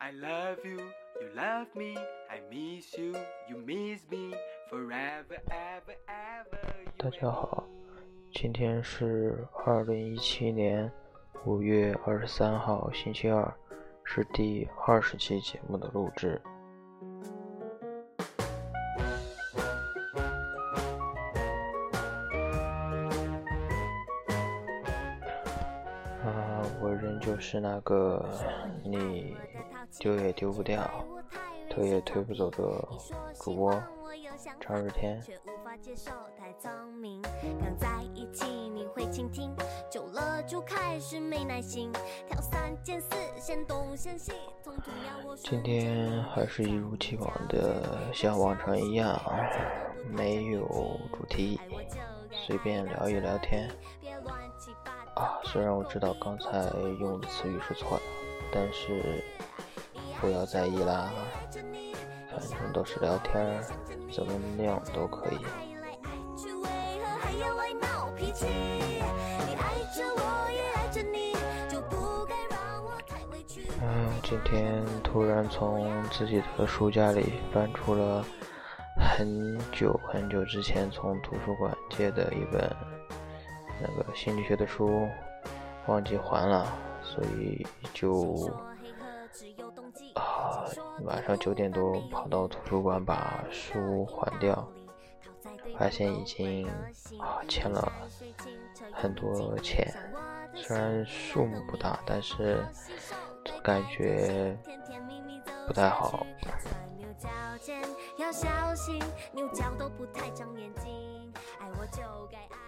I love you, you love me, I miss you, you miss me, forever, ever, ever. 大家好，今天是二零一七年五月二十三号，星期二，是第二十期节目的录制。啊，我仍旧是那个你丢也丢不掉、推也推不走的主播张日天。今天还是一如既往的像往常一样，没有主题，随便聊一聊天。啊，虽然我知道刚才用的词语是错的，但是不要在意啦，反正都是聊天，怎么样都可以。嗯，今天突然从自己的书架里翻出了很久很久之前从图书馆借的一本那个心理学的书，忘记还了，所以就啊晚上九点多跑到图书馆把书还掉，发现已经啊欠了很多钱，虽然数目不大，但是。感觉不太好。要小心，牛角都不太长眼睛，爱我就该爱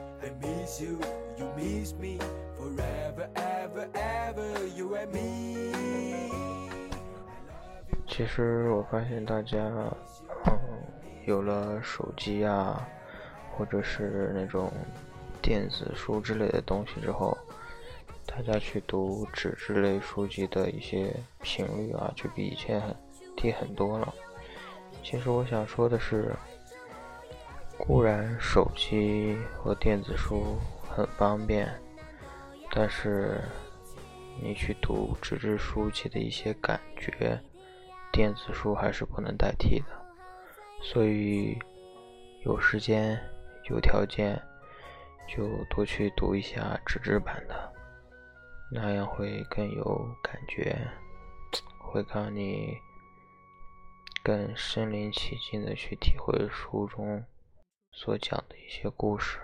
so you miss me forever ever ever you and me 其实我发现大家，嗯，有了手机啊，或者是那种电子书之类的东西之后。大家去读纸质类书籍的一些频率啊，就比以前低很多了。其实我想说的是，固然手机和电子书很方便，但是你去读纸质书籍的一些感觉，电子书还是不能代替的。所以有时间、有条件，就多去读一下纸质版的。那样会更有感觉，会让你更身临其境的去体会书中所讲的一些故事。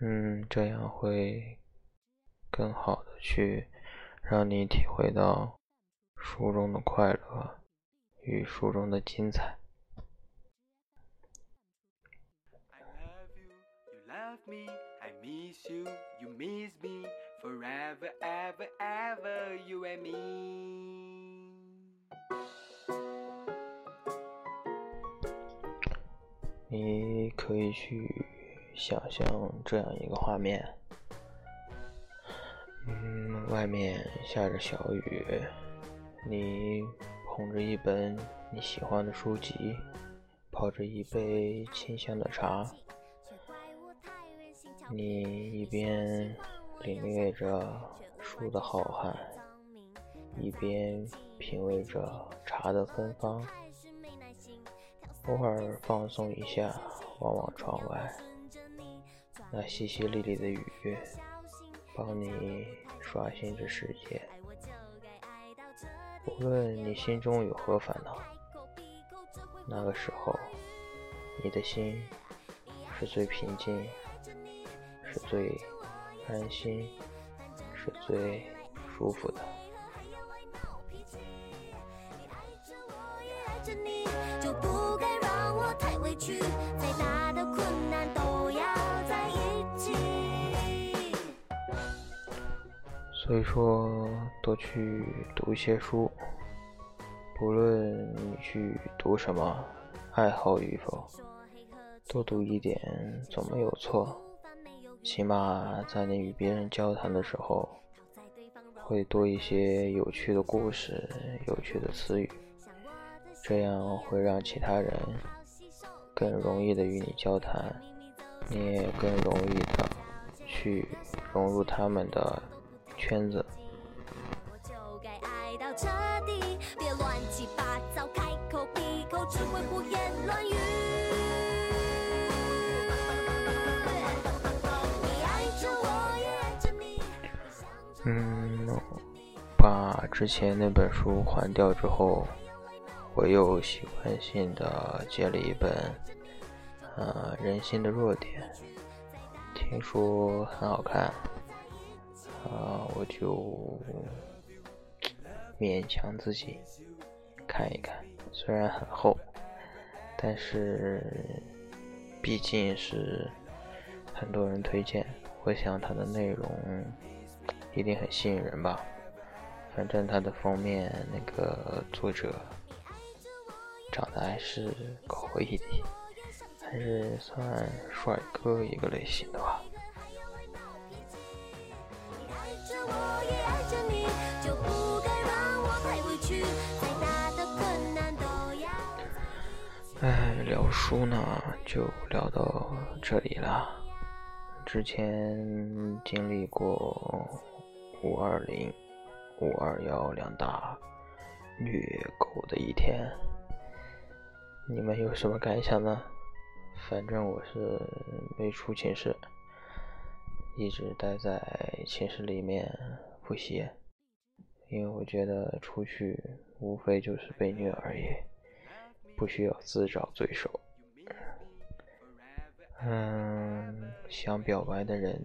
嗯，这样会更好的去让你体会到书中的快乐与书中的精彩。I miss you, you miss me Forever, ever, ever, you and me。你可以去想象这样一个画面：嗯，外面下着小雨，你捧着一本你喜欢的书籍，泡着一杯清香的茶，你一边。领略着书的浩瀚，一边品味着茶的芬芳，偶尔放松一下，望望窗外，那淅淅沥沥的雨，帮你刷新着世界。无论你心中有何烦恼，那个时候，你的心是最平静，是最。安心是最舒服的。最大的困难都要在一起所以说，多去读一些书，不论你去读什么，爱好与否，多读一点总没有错。起码在你与别人交谈的时候，会多一些有趣的故事、有趣的词语，这样会让其他人更容易的与你交谈，你也更容易的去融入他们的圈子。嗯，把之前那本书还掉之后，我又习惯性的借了一本，呃，《人性的弱点》，听说很好看，啊，我就勉强自己看一看，虽然很厚，但是毕竟是很多人推荐，我想它的内容。一定很吸引人吧？反正它的封面那个作者长得还是可以的，还是算帅哥一个类型的吧。哎，聊书呢，就聊到这里了。之前经历过。五二零、五二幺两大虐狗的一天，你们有什么感想呢？反正我是没出寝室，一直待在寝室里面复习，因为我觉得出去无非就是被虐而已，不需要自找罪受。嗯，想表白的人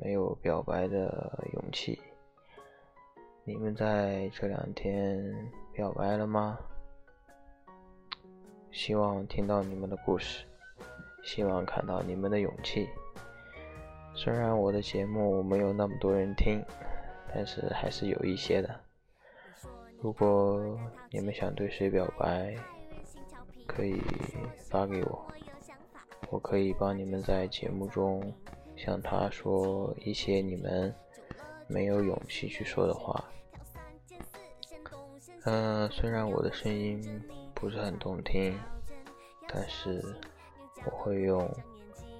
没有表白的勇气。你们在这两天表白了吗？希望听到你们的故事，希望看到你们的勇气。虽然我的节目没有那么多人听，但是还是有一些的。如果你们想对谁表白，可以发给我。我可以帮你们在节目中向他说一些你们没有勇气去说的话。嗯，虽然我的声音不是很动听，但是我会用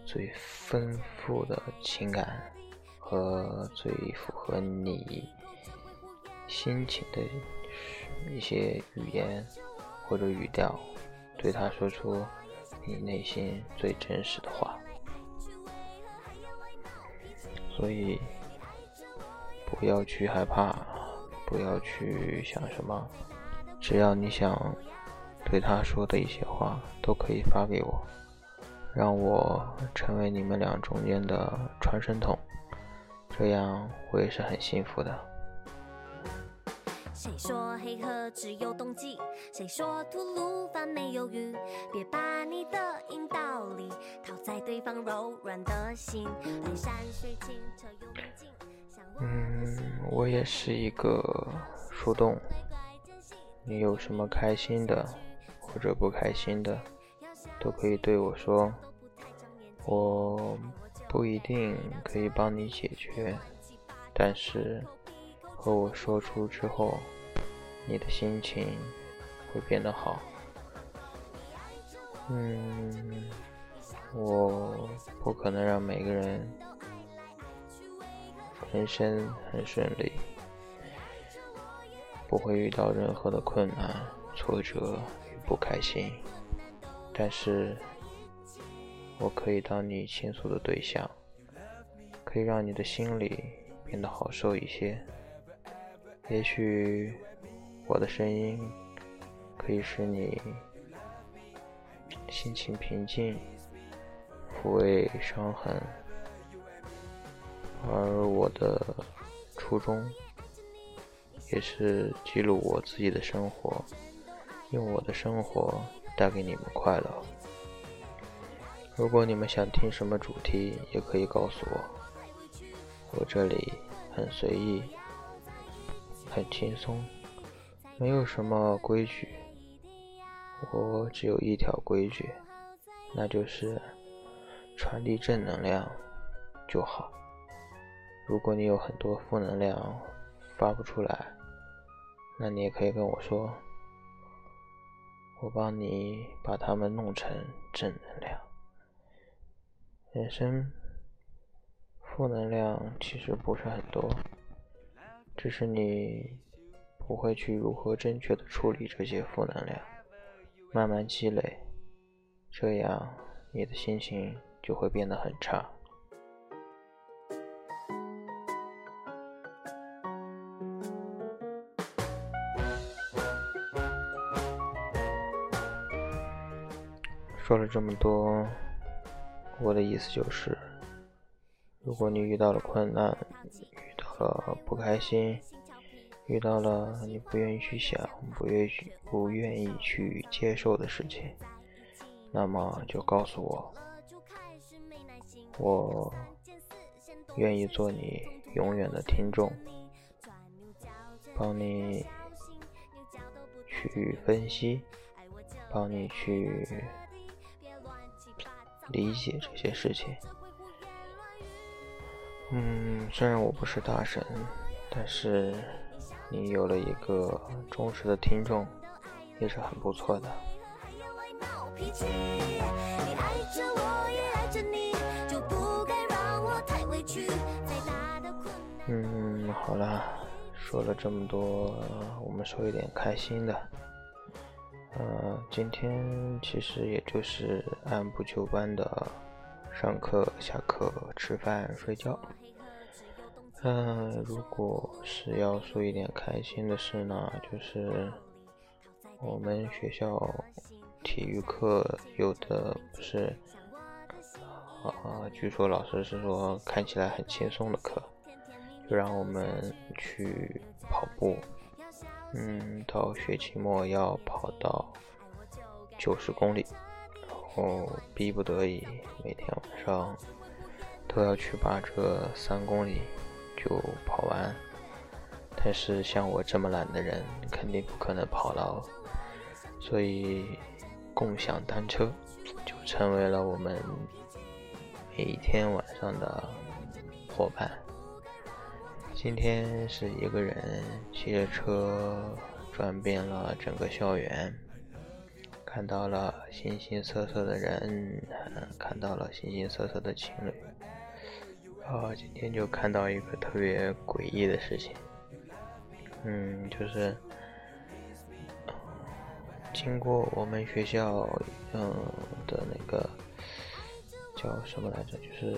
最丰富的情感和最符合你心情的一些语言或者语调，对他说出。你内心最真实的话，所以不要去害怕，不要去想什么，只要你想对他说的一些话，都可以发给我，让我成为你们俩中间的传声筒，这样我也是很幸福的。谁说黑河只有冬季？谁说吐鲁番没有雨？别把你的阴道里套在对方柔软的心。山水清澈又宁静。嗯，我也是一个树洞。你有什么开心的或者不开心的，都可以对我说。我不一定可以帮你解决，但是和我说出之后。你的心情会变得好。嗯，我不可能让每个人人生很顺利，不会遇到任何的困难、挫折不开心。但是，我可以当你倾诉的对象，可以让你的心里变得好受一些。也许。我的声音可以使你心情平静，抚慰伤痕，而我的初衷也是记录我自己的生活，用我的生活带给你们快乐。如果你们想听什么主题，也可以告诉我，我这里很随意，很轻松，没有什么规矩。我只有一条规矩，那就是传递正能量就好。如果你有很多负能量发不出来，那你也可以跟我说，我帮你把它们弄成正能量。人生负能量其实不是很多，只是你不会去如何正确的处理这些负能量，慢慢积累，这样你的心情就会变得很差。说了这么多，我的意思就是，如果你遇到了困难，遇到了不开心，遇到了你不愿意去想、不愿意、不愿意去接受的事情，那么就告诉我，我愿意做你永远的听众，帮你去分析，帮你去。理解这些事情，嗯，虽然我不是大神，但是你有了一个忠实的听众，也是很不错的。嗯，好了，说了这么多，我们说一点开心的。呃，今天其实也就是按部就班的上课、下课、吃饭、睡觉。嗯，如果是要说一点开心的事呢，就是我们学校体育课有的不是，啊，据说老师是说看起来很轻松的课，就让我们去跑步。嗯，到学期末要跑到九十公里，然后逼不得已每天晚上都要去把这三公里就跑完。但是像我这么懒的人，肯定不可能跑到，所以共享单车就成为了我们每一天晚上的伙伴。今天是一个人骑着车转遍了整个校园，看到了形形色色的人，看到了形形色色的情侣。啊，今天就看到一个特别诡异的事情，嗯，就是经过我们学校嗯的那个叫什么来着，就是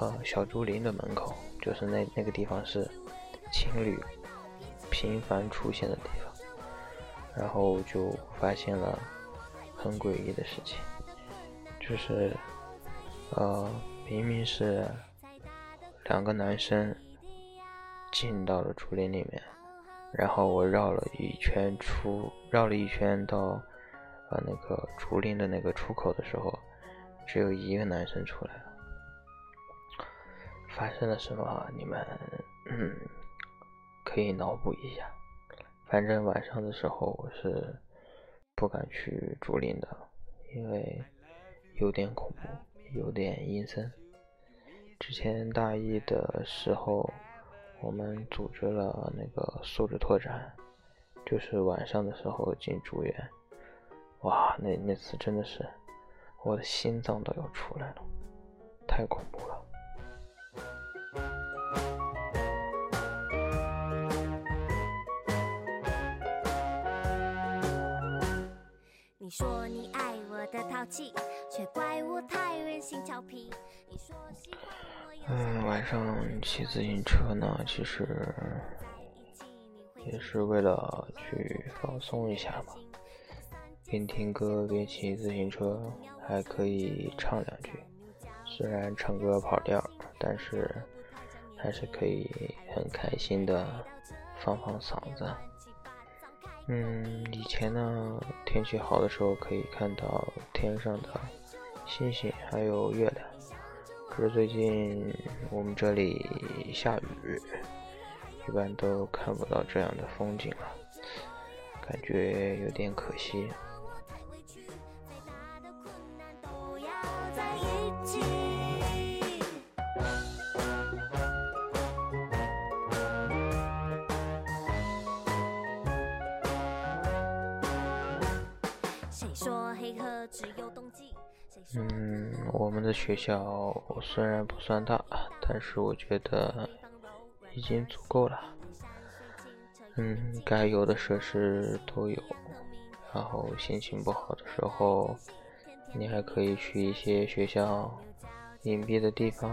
呃小竹林的门口。就是那那个地方是情侣频繁出现的地方，然后就发现了很诡异的事情，就是呃明明是两个男生进到了竹林里面，然后我绕了一圈出绕了一圈到呃那个竹林的那个出口的时候，只有一个男生出来。发生了什么？你们嗯可以脑补一下。反正晚上的时候我是不敢去竹林的，因为有点恐怖，有点阴森。之前大一的时候，我们组织了那个素质拓展，就是晚上的时候进竹园。哇，那那次真的是我的心脏都要出来了，太恐怖了。你说你爱我的淘气，却怪我太任性调皮。你说嗯，晚上骑自行车呢，其实也是为了去放松一下嘛。边听歌边骑自行车，还可以唱两句。虽然唱歌跑调，但是还是可以很开心的放放嗓子。嗯，以前呢，天气好的时候可以看到天上的星星还有月亮，可是最近我们这里下雨，一般都看不到这样的风景了，感觉有点可惜。学校虽然不算大，但是我觉得已经足够了。嗯，该有的设施都有，然后心情不好的时候，你还可以去一些学校隐蔽的地方，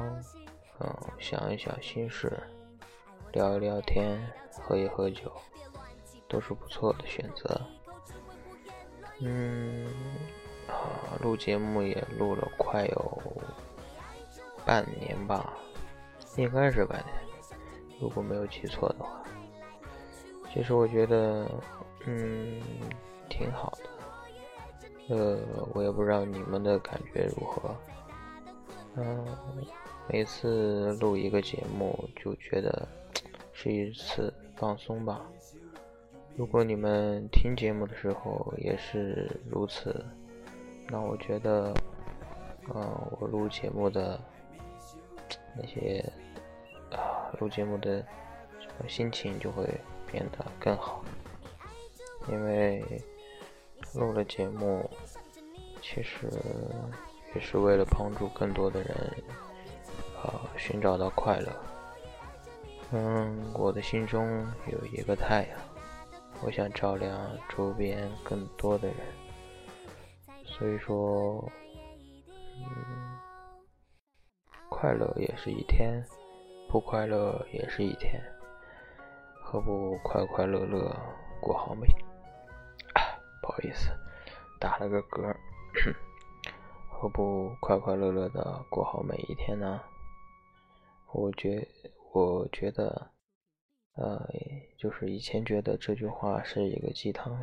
嗯，想一想心事，聊一聊天，喝一喝酒，都是不错的选择。嗯，啊，录节目也录了快有半年吧，应该是半年，如果没有记错的话。其实我觉得，嗯，挺好的。呃，我也不知道你们的感觉如何。嗯，每次录一个节目就觉得是一次放松吧。如果你们听节目的时候也是如此，那我觉得，嗯，我录节目的那些啊，录节目的心情就会变得更好，因为录了节目，其实也是为了帮助更多的人啊寻找到快乐。嗯，我的心中有一个太阳。我想照亮周边更多的人，所以说，嗯，快乐也是一天，不快乐也是一天，何不快快乐乐过好每？不好意思，打了个嗝。何不快快乐乐的过好每一天呢？我觉，我觉得。呃，就是以前觉得这句话是一个鸡汤，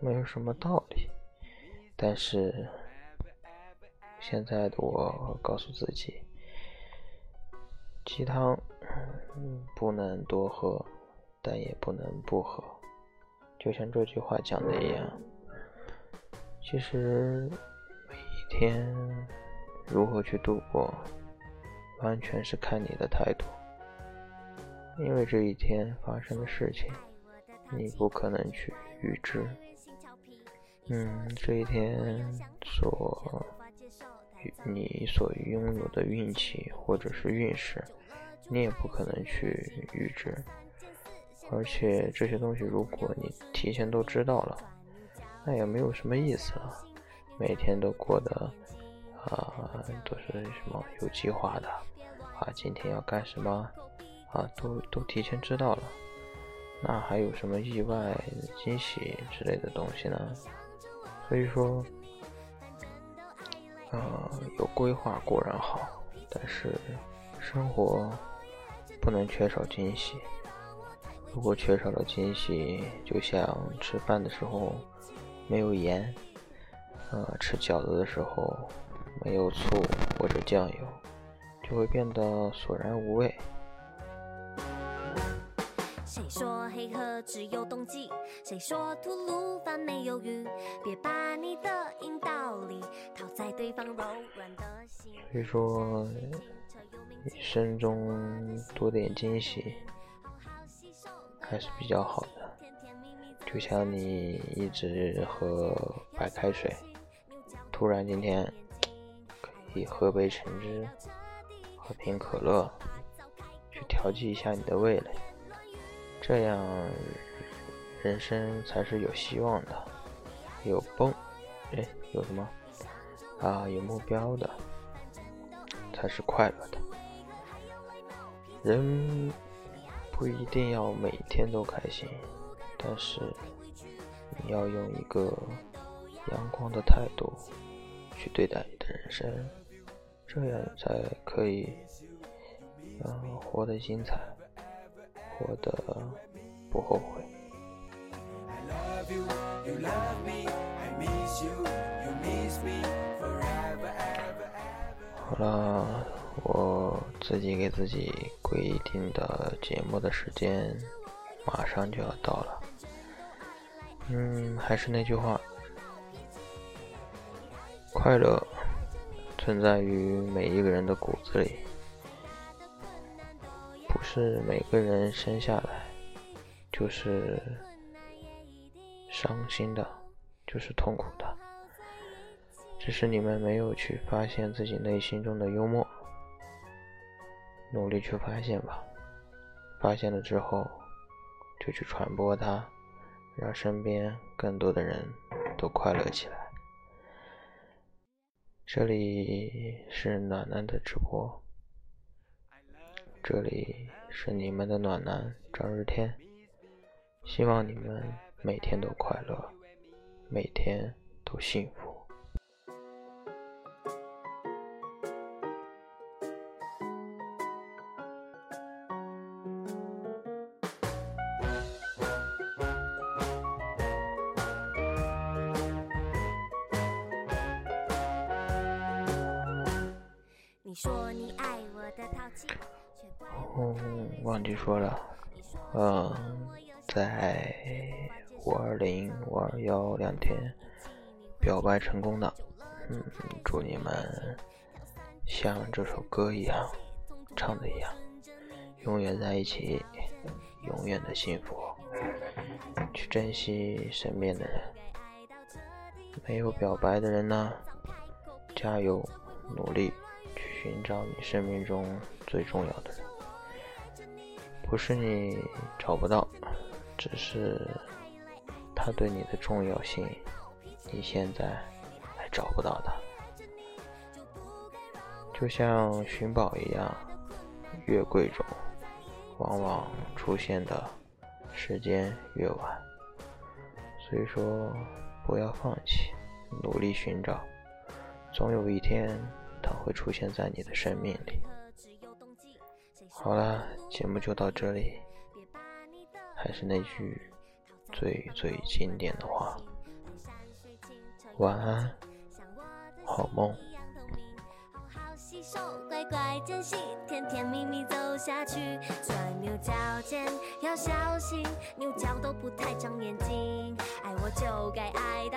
没有什么道理。但是现在的我告诉自己，鸡汤不能多喝，但也不能不喝。就像这句话讲的一样，其实每一天如何去度过，完全是看你的态度。因为这一天发生的事情，你不可能去预知。嗯，这一天所你所拥有的运气或者是运势，你也不可能去预知。而且这些东西，如果你提前都知道了，那也没有什么意思了。每天都过得啊，都是什么有计划的啊，今天要干什么？啊，都都提前知道了，那还有什么意外惊喜之类的东西呢？所以说，呃，有规划固然好，但是生活不能缺少惊喜。如果缺少了惊喜，就像吃饭的时候没有盐，呃，吃饺子的时候没有醋或者酱油，就会变得索然无味。谁说黑河只有冬季？谁说吐鲁番没有雨？别把你的阴道里套在对方柔软的心。所以说，一生中多点惊喜还是比较好的。就像你一直喝白开水，突然今天可以喝杯橙汁，喝瓶可乐，去调剂一下你的味蕾。这样，人生才是有希望的，有蹦，哎，有什么啊？有目标的，才是快乐的。人不一定要每天都开心，但是你要用一个阳光的态度去对待你的人生，这样才可以，嗯，活得精彩。活得不后悔。好了，我自己给自己规定的节目的时间马上就要到了。嗯，还是那句话，快乐存在于每一个人的骨子里，是每个人生下来就是伤心的，就是痛苦的，只是你们没有去发现自己内心中的幽默。努力去发现吧，发现了之后，就去传播它，让身边更多的人都快乐起来。这里是暖暖的直播，这里是你们的暖男张日天，希望你们每天都快乐，每天都幸福。你说你爱我的淘气嗯，忘记说了，嗯，在五二零、五二幺两天表白成功的，嗯，祝你们像这首歌一样唱的一样，永远在一起，永远的幸福，去珍惜身边的人。没有表白的人呢，加油，努力。寻找你生命中最重要的人，不是你找不到，只是他对你的重要性，你现在还找不到他。就像寻宝一样，越贵重，往往出现的时间越晚。所以说，不要放弃，努力寻找，总有一天。它会出现在你的生命里。好了，节目就到这里。还是那句最最经典的话：晚安，好梦。乖乖珍惜，甜甜蜜蜜走下去。钻牛角尖要小心，牛角都不太长眼睛。爱我就该爱。